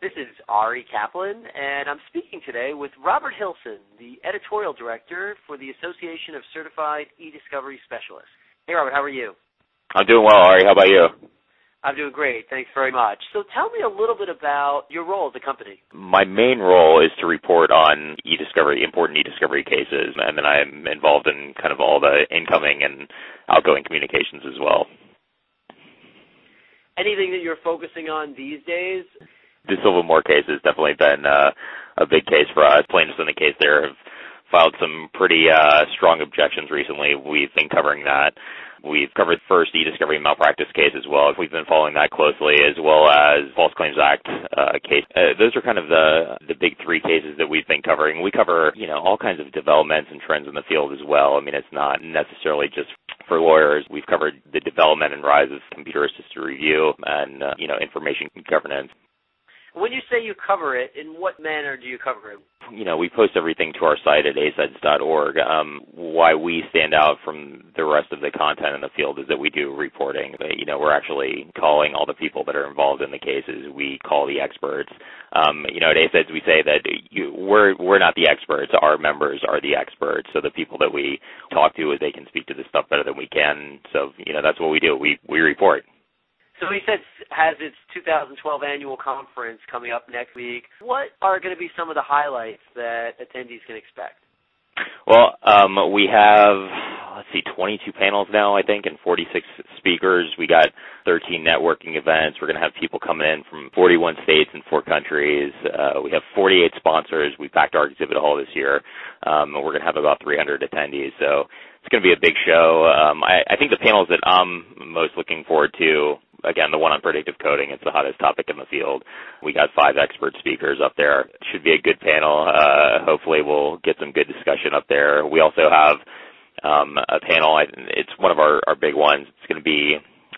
This is Ari Kaplan, and I'm speaking today with Robert Hilson, the editorial director for the Association of Certified E-Discovery Specialists. Hey, Robert, how are you? I'm doing well, Ari. How about you? I'm doing great. Thanks very much. So tell me a little bit about your role at the company. My main role is to report on e-discovery, important e-discovery cases, and then I'm involved in kind of all the incoming and outgoing communications as well. Anything that you're focusing on these days? The Silva Moore case has definitely been uh, a big case for us. Plaintiffs in the case there have filed some pretty uh, strong objections recently. We've been covering that. We've covered the first e-discovery malpractice case as well. We've been following that closely, as well as False Claims Act uh, case. Uh, those are kind of the the big three cases that we've been covering. We cover you know all kinds of developments and trends in the field as well. I mean, it's not necessarily just for lawyers. We've covered the development and rise of computer-assisted review and uh, you know information governance. When you say you cover it, in what manner do you cover it? You know, we post everything to our site at aceds.org. Um, why we stand out from the rest of the content in the field is that we do reporting. You know, we're actually calling all the people that are involved in the cases. We call the experts. Um, you know, at ACEDS we say that you, we're we're not the experts. Our members are the experts. So the people that we talk to, they can speak to this stuff better than we can. So you know, that's what we do. We we report. So ACEDS has its 2012 annual conference coming up next week. What are going to be some of the highlights that attendees can expect? Well, um, we have let's see, 22 panels now, I think, and 46 speakers. We got 13 networking events. We're going to have people coming in from 41 states and four countries. Uh, we have 48 sponsors. We packed our exhibit hall this year. Um, we're going to have about 300 attendees. So it's going to be a big show. Um, I, I think the panels that I'm most looking forward to again, the one on predictive coding. It's the hottest topic in the field. We got five expert speakers up there. Should be a good panel. Uh, hopefully, we'll get some good discussion up there. We also have um, a panel. It's one of our, our big ones. It's going to be,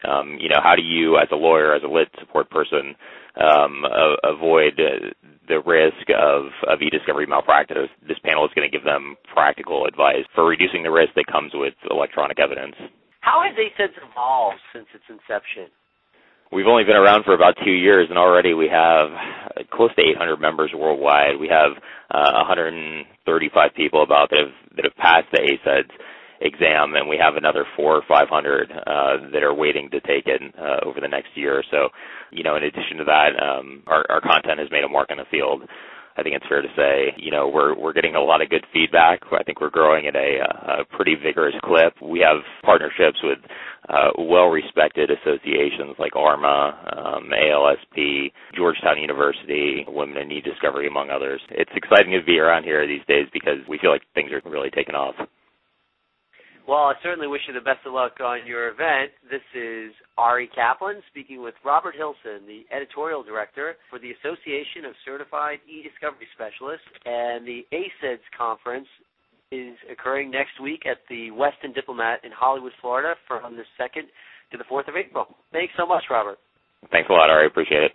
um, you know, how do you, as a lawyer, as a lit support person, um, a- avoid the risk of, of e-discovery malpractice. This panel is going to give them practical advice for reducing the risk that comes with electronic evidence. How has ACEDS evolved since its inception? We've only been around for about two years, and already we have close to 800 members worldwide. We have uh, 135 people about that have that have passed the ACEDS exam, and we have another four or 500 uh, that are waiting to take it uh, over the next year. Or So, you know, in addition to that, um, our, our content has made a mark in the field. I think it's fair to say, you know, we're we're getting a lot of good feedback. I think we're growing at a, a pretty vigorous clip. We have partnerships with uh, well-respected associations like ARMA, um, ALSP, Georgetown University, Women in E-Discovery, among others. It's exciting to be around here these days because we feel like things are really taking off. Well, I certainly wish you the best of luck on your event. This is Ari Kaplan speaking with Robert Hilson, the editorial director for the Association of Certified E-Discovery Specialists, and the ACEDS conference is occurring next week at the Westin Diplomat in Hollywood, Florida from the 2nd to the 4th of April. Thanks so much, Robert. Thanks a lot, Ari. Appreciate it.